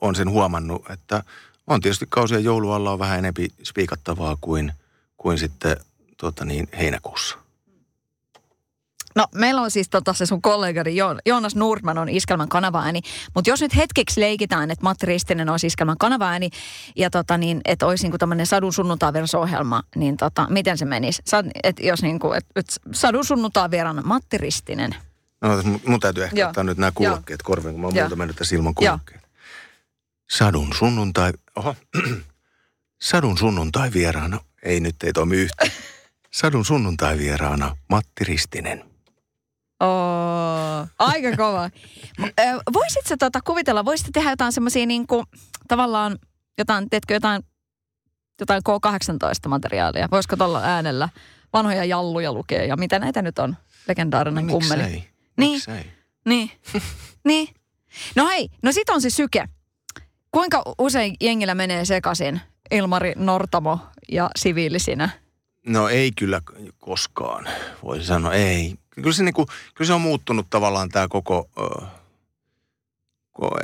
on sen huomannut, että on tietysti kausia joulualla on vähän enempi spiikattavaa kuin, kuin sitten tuota niin, heinäkuussa. No meillä on siis tota, se sun kollegani Joonas Nordman on Iskelmän kanavaääni, mutta jos nyt hetkeksi leikitään, että Matti Ristinen olisi Iskelmän kanavaääni ja tota, niin, että olisi niinku tämmöinen sadun sunnuntai ohjelma, niin tota, miten se menisi? Sad, et, jos niinku, et, et sadun sunnuntai Matti Ristinen. No mun täytyy ehkä Joo. ottaa nyt nämä kuulokkeet korveen, kun mä oon muuta mennyt tässä ilman kuulokkeet. Sadun sunnuntai, oho, sadun sunnuntai vieraana, ei nyt ei toimi yhtä. Sadun sunnuntai vieraana Matti Ristinen. Oh, aika kova. Voisitko tota kuvitella, voisit tehdä jotain semmoisia niin kuin, tavallaan jotain, teetkö jotain, jotain K18-materiaalia? Voisiko tuolla äänellä vanhoja jalluja lukea ja mitä näitä nyt on? Legendaarinen no, kummeli. Miksei? Niin, miksei? niin, niin. No hei, no sit on se syke. Kuinka usein jengillä menee sekaisin Ilmari Nortamo ja siviilisinä? No ei kyllä koskaan, voisi sanoa ei. Kyllä se, niinku, kyllä se on muuttunut tavallaan tämä koko, äh,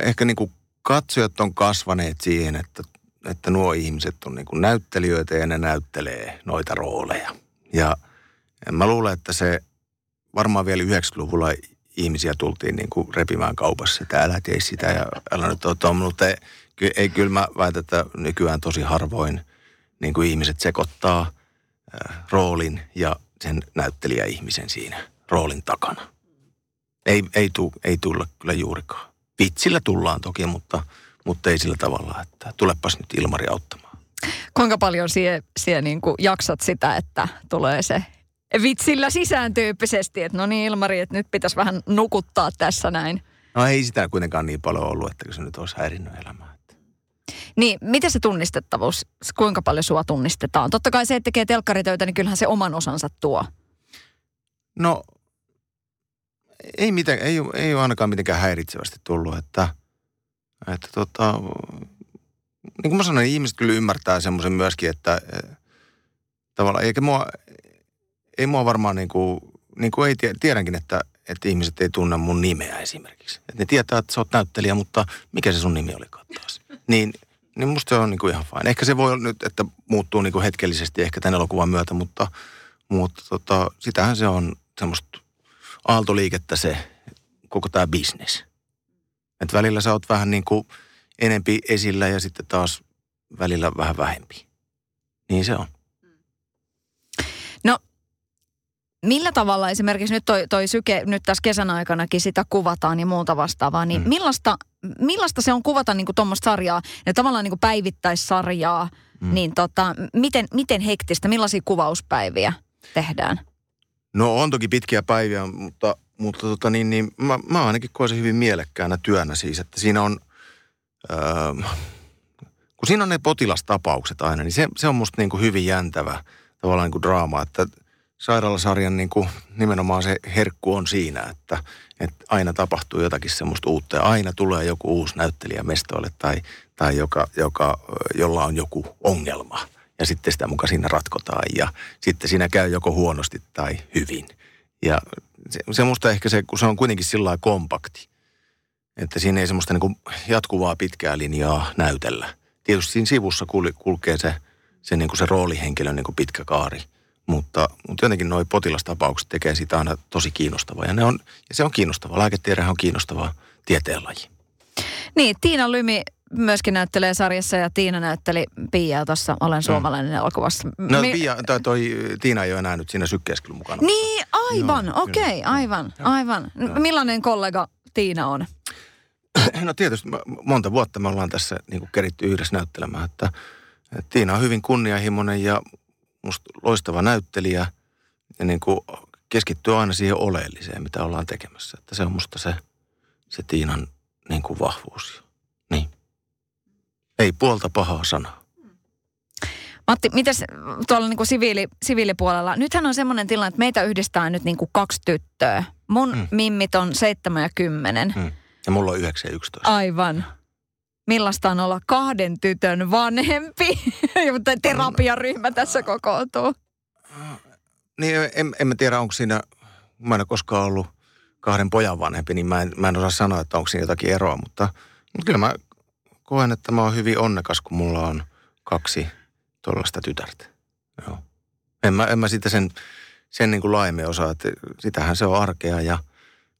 ehkä niinku katsojat on kasvaneet siihen, että, että nuo ihmiset on niinku näyttelijöitä ja ne näyttelee noita rooleja. Ja mä luulen, että se varmaan vielä 90-luvulla ihmisiä tultiin niin kuin repimään kaupassa, että älä tee sitä ja älä nyt ole mutta ei, ei kyllä mä väitän, että nykyään tosi harvoin niin kuin ihmiset sekoittaa äh, roolin ja sen näyttelijä-ihmisen siinä roolin takana. Ei, ei, tu, ei tulla kyllä juurikaan. Vitsillä tullaan toki, mutta, mutta ei sillä tavalla, että tulepas nyt Ilmari auttamaan. Kuinka paljon sie, sie niin kuin jaksat sitä, että tulee se vitsillä sisään tyyppisesti, että no niin Ilmari, että nyt pitäisi vähän nukuttaa tässä näin. No ei sitä kuitenkaan niin paljon ollut, että se nyt olisi häirinnyt elämää. Niin, miten se tunnistettavuus, kuinka paljon sua tunnistetaan? Totta kai se, että tekee telkkaritöitä, niin kyllähän se oman osansa tuo. No, ei, mitään, ei, ei ole ainakaan mitenkään häiritsevästi tullut, että, että tota, niin kuin mä sanoin, ihmiset kyllä ymmärtää semmoisen myöskin, että tavallaan, eikä mua, ei mua varmaan niin kuin, niin kuin ei tiedänkin, että, että ihmiset ei tunne mun nimeä esimerkiksi. Että ne tietää, että sä oot näyttelijä, mutta mikä se sun nimi oli taas? Niin, niin musta se on niin kuin ihan fine. Ehkä se voi nyt, että muuttuu niin kuin hetkellisesti ehkä tämän elokuvan myötä, mutta, mutta tota, sitähän se on semmoista aaltoliikettä se koko tämä bisnes. Että välillä sä oot vähän niin kuin enempi esillä ja sitten taas välillä vähän vähempi. Niin se on. No, millä tavalla esimerkiksi nyt toi, toi syke, nyt tässä kesän aikanakin sitä kuvataan ja muuta vastaavaa, niin mm. millaista, millaista se on kuvata niin tuommoista sarjaa, ja tavallaan niin päivittäissarjaa, mm. niin tota, miten, miten hektistä, millaisia kuvauspäiviä tehdään? No on toki pitkiä päiviä, mutta, mutta tota niin, niin mä, mä ainakin koen se hyvin mielekkäänä työnä siis, että siinä on, öö, kun siinä on ne potilastapaukset aina, niin se, se on musta niin kuin hyvin jäntävä tavallaan niin kuin draama, että sairaalasarjan niin kuin nimenomaan se herkku on siinä, että, että aina tapahtuu jotakin semmoista uutta ja aina tulee joku uusi näyttelijä mestoille tai, tai joka, joka, jolla on joku ongelma – ja sitten sitä mukaan siinä ratkotaan ja sitten siinä käy joko huonosti tai hyvin. Ja se, se musta ehkä se, kun se on kuitenkin sillä kompakti, että siinä ei semmoista niin jatkuvaa pitkää linjaa näytellä. Tietysti siinä sivussa kul, kulkee se, se, niin kuin se roolihenkilön niin kuin pitkä kaari, mutta, mutta jotenkin nuo potilastapaukset tekee sitä aina tosi kiinnostavaa. Ja, ne on, ja se on kiinnostavaa. Lääketiedehän on kiinnostava tieteenlaji. Niin, Tiina Lymi myöskin näyttelee sarjassa ja Tiina näytteli Piaa tuossa Olen suomalainen mm. elokuvassa. No Mi- Pia, tai toi Tiina ei ole enää nyt siinä sykkeessä mukana. Niin, aivan, okei, okay, aivan, Joo. aivan. Joo. Millainen kollega Tiina on? No tietysti monta vuotta me ollaan tässä niin keritty yhdessä näyttelemään, että, että Tiina on hyvin kunnianhimoinen ja musta loistava näyttelijä ja niin kuin keskittyy aina siihen oleelliseen, mitä ollaan tekemässä. Että se on musta se, se Tiinan niin kuin vahvuus. Niin. Ei puolta pahaa sanaa. Matti, miten tuolla niin kuin siviili, siviilipuolella? Nythän on semmoinen tilanne, että meitä yhdistää nyt niin kuin kaksi tyttöä. Mun mm. mimmit on 7 ja 10. Mm. Ja mulla on 9 ja 11. Aivan. Millaista on olla kahden tytön vanhempi? Terapiaryhmä tässä kokoontuu. Niin, en, en mä tiedä, onko siinä, mä en ole koskaan ollut kahden pojan vanhempi, niin mä en, mä en osaa sanoa, että onko siinä jotakin eroa, mutta, mutta kyllä mä koen, että mä oon hyvin onnekas, kun mulla on kaksi tuollaista tytärtä. Joo. En mä, en mä sitä sen, sen niin kuin laajemmin osaa, että sitähän se on arkea ja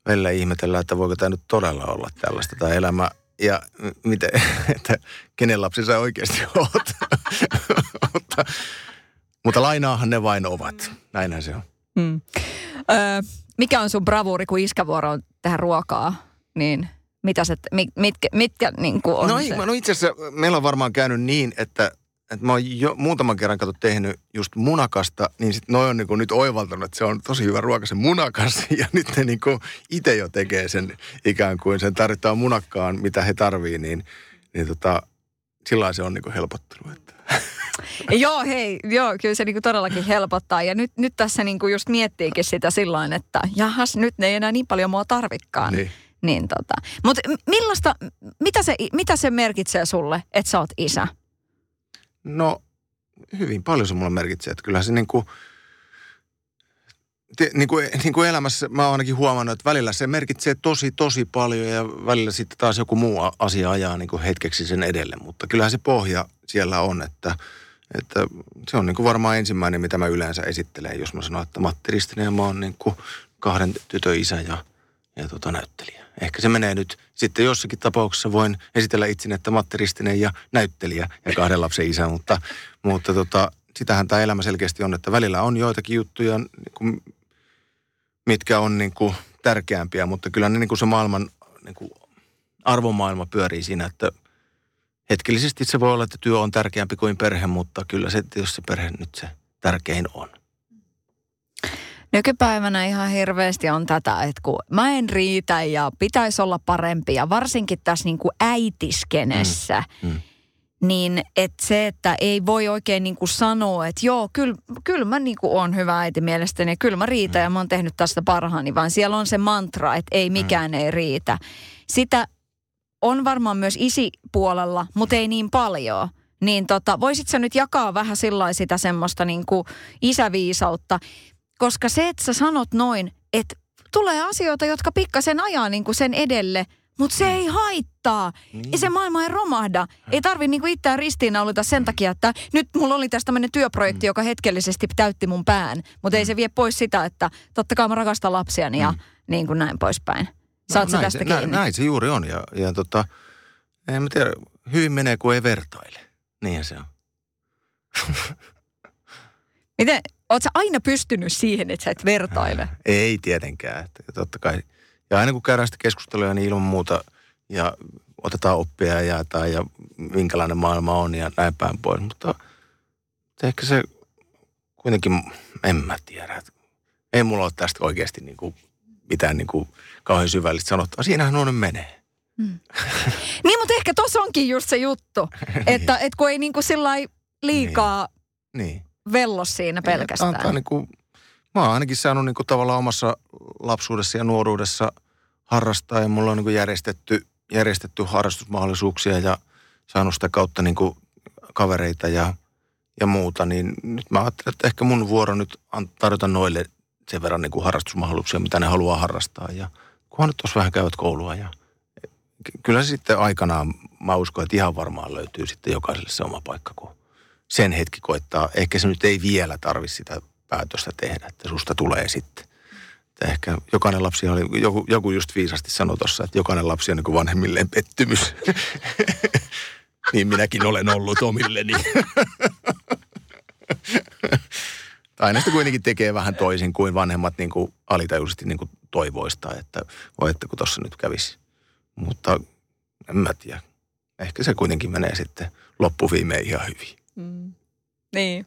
välillä ihmetellään, että voiko tämä nyt todella olla tällaista tämä elämä ja miten, että kenen lapsi sä oikeasti oot. mutta, mutta lainaahan ne vain ovat. Näinhän se on. Hmm. Öö, mikä on sun bravuuri, kun iskävuoro on tähän ruokaa? Niin mitä se, mitkä, mitkä niin kuin on no, se? no itse asiassa meillä on varmaan käynyt niin, että, että mä oon jo muutaman kerran kato tehnyt just munakasta, niin sitten noi on niin kuin nyt oivaltanut, että se on tosi hyvä ruoka se munakas. Ja nyt ne niin kuin itse jo tekee sen ikään kuin sen tarvitaan munakkaan, mitä he tarvii, niin, niin tota, sillä se on niin kuin helpottunut. Että. joo, hei, joo, kyllä se niinku todellakin helpottaa. Ja nyt, nyt tässä niinku just miettiikin sitä silloin, että jahas, nyt ne ei enää niin paljon mua tarvikkaan. Niin. Niin tota. Mutta millaista, mitä se, mitä se merkitsee sulle, että sä oot isä? No, hyvin paljon se mulle merkitsee. Että kyllähän se niin kuin, niin kuin, niin kuin elämässä mä oon ainakin huomannut, että välillä se merkitsee tosi, tosi paljon ja välillä sitten taas joku muu asia ajaa niin kuin hetkeksi sen edelle. Mutta kyllähän se pohja siellä on, että, että se on niin kuin varmaan ensimmäinen, mitä mä yleensä esittelen, jos mä sanon, että Matti Ristinen mä oon niin kuin kahden tytön isä ja, ja tota, näyttelijä. Ehkä se menee nyt. Sitten jossakin tapauksessa voin esitellä itseni, että Matti Ristinen ja näyttelijä ja kahden lapsen isä, mutta, mutta tota, sitähän tämä elämä selkeästi on, että välillä on joitakin juttuja, niin kuin, mitkä on niin kuin tärkeämpiä, mutta kyllä ne niin kuin se maailman niin kuin arvomaailma pyörii siinä, että hetkellisesti se voi olla, että työ on tärkeämpi kuin perhe, mutta kyllä se, jos se perhe nyt se tärkein on. Nykypäivänä ihan hirveästi on tätä, että kun mä en riitä ja pitäisi olla parempi ja varsinkin tässä niin kuin äitiskenessä, mm, mm. niin että se, että ei voi oikein niin kuin sanoa, että joo, kyllä, kyllä mä niin kuin on hyvä äiti mielestäni ja kyllä mä riitän mm. ja mä oon tehnyt tästä parhaani, vaan siellä on se mantra, että ei mikään mm. ei riitä. Sitä on varmaan myös isipuolella, mutta ei niin paljon. Niin tota, voisit sä nyt jakaa vähän sillä sitä semmoista niin kuin isäviisautta, koska se, että sä sanot noin, että tulee asioita, jotka pikkasen ajaa niin kuin sen edelle, mutta se ei haittaa. Niin. Ja se maailma ei romahda. Ei tarvi niinku itseään ristiinnaulita sen takia, että nyt mulla oli tästä tämmöinen työprojekti, mm. joka hetkellisesti täytti mun pään. Mutta mm. ei se vie pois sitä, että totta kai mä rakastan lapsiani ja mm. niin kuin näin poispäin. Saat no, näin, tästä se, näin, näin se juuri on. Ja, ja tota, en mä tiedä, hyvin menee kuin ei vertaile. Niinhän se on. Miten, Oletko aina pystynyt siihen, että sä et vertaile? Ei tietenkään. Että totta kai. Ja aina kun käydään sitä keskustelua, niin ilman muuta ja otetaan oppia ja jaetaan ja minkälainen maailma on ja näin päin pois. Mutta ehkä se kuitenkin, en mä tiedä. Ei mulla ole tästä oikeasti niin kuin mitään niin kuin kauhean syvällistä sanottua. Siinähän on menee. Hmm. niin, mutta ehkä tuossa onkin just se juttu, että niin. et kun ei niin kuin liikaa niin. Niin vellos siinä pelkästään. Antaa niin kuin, mä oon ainakin saanut niin kuin tavallaan omassa lapsuudessa ja nuoruudessa harrastaa ja mulla on niin kuin järjestetty, järjestetty harrastusmahdollisuuksia ja saanut sitä kautta niin kuin kavereita ja, ja muuta, niin nyt mä ajattelen, että ehkä mun vuoro nyt tarjota noille sen verran niin kuin harrastusmahdollisuuksia, mitä ne haluaa harrastaa ja kunhan nyt tuossa vähän käyvät koulua ja kyllä se sitten aikanaan, mä uskon, että ihan varmaan löytyy sitten jokaiselle se oma paikka, kun sen hetki koittaa. Ehkä se nyt ei vielä tarvi sitä päätöstä tehdä, että susta tulee sitten. Että ehkä jokainen lapsi oli, joku, joku just viisasti sanoi tuossa, että jokainen lapsi on niin kuin vanhemmilleen pettymys. niin minäkin olen ollut omilleni. Aina sitä kuitenkin tekee vähän toisin kuin vanhemmat niin kuin alitajuisesti niin kuin toivoista, että voi että kun tuossa nyt kävisi. Mutta en mä tiedä. Ehkä se kuitenkin menee sitten loppuviimeen ihan hyvin. Mm. Niin.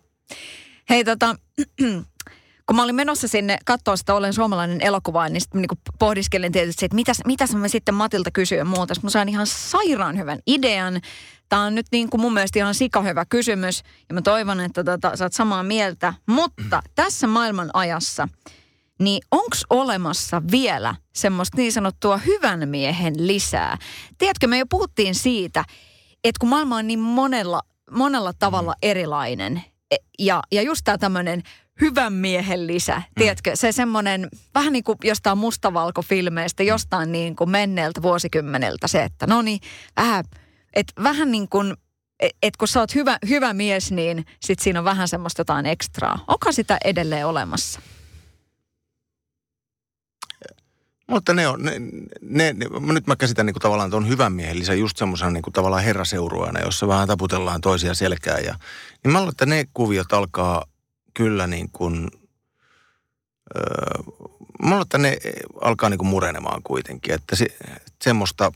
Hei tota, kun mä olin menossa sinne katsoa sitä Olen suomalainen elokuva, niin sitten niin pohdiskelin tietysti, että mitäs, mitäs mä sitten Matilta kysyä muuta. Mä sain ihan sairaan hyvän idean. Tämä on nyt niin kuin mun mielestä ihan sikahyvä kysymys ja mä toivon, että tota, sä oot samaa mieltä. Mutta tässä maailman ajassa, niin onko olemassa vielä semmoista niin sanottua hyvän miehen lisää? Tiedätkö, me jo puhuttiin siitä, että kun maailma on niin monella monella tavalla mm. erilainen. E, ja, ja just tämä tämmöinen hyvän miehen lisä. Mm. Tiedätkö, se semmoinen vähän niin kuin jostain mustavalkofilmeistä, jostain niin kuin menneeltä vuosikymmeneltä se, että no niin, vähän, että vähän niin kuin, että et kun sä oot hyvä, hyvä mies, niin sit siinä on vähän semmoista jotain ekstraa. Onko sitä edelleen olemassa? Mutta ne on, ne, ne, ne, nyt mä käsitän niin kuin tavallaan tuon hyvän miehen lisä just semmoisena niin kuin tavallaan herraseurueena, jossa vähän taputellaan toisia selkää. Ja, niin mä luulen, että ne kuviot alkaa kyllä niin kuin, öö, mä luulen, että ne alkaa niin kuin murenemaan kuitenkin. Että se, semmoista,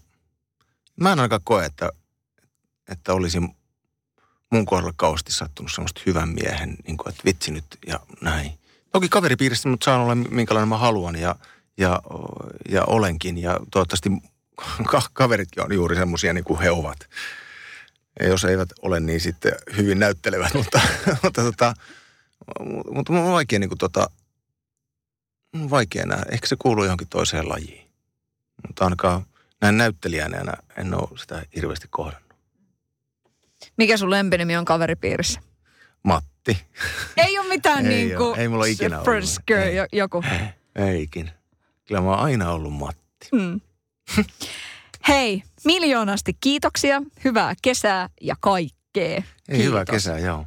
mä en ainakaan koe, että, että olisi mun kohdalla kauheasti sattunut semmoista hyvän miehen, niin kuin, että vitsi nyt ja näin. Toki kaveripiirissä mutta saan olla minkälainen mä haluan ja – ja, ja olenkin. Ja toivottavasti kaveritkin on juuri semmoisia niin kuin he ovat. Ja jos eivät ole, niin sitten hyvin näyttelevät, mutta, mutta, tota, mutta mun on vaikea, niin kuin, tota, vaikea nähdä. Ehkä se kuuluu johonkin toiseen lajiin. Mutta ainakaan näin näyttelijänä en ole sitä hirveästi kohdannut. Mikä sun lempinimi on kaveripiirissä? Matti. Ei ole mitään ei niin kuin... Ei mulla ikinä ollut. Ei. joku. Ei ikinä. Kyllä mä oon aina ollut Matti. Mm. Hei, miljoonasti kiitoksia, hyvää kesää ja kaikkea. Ei, hyvää kesää, joo.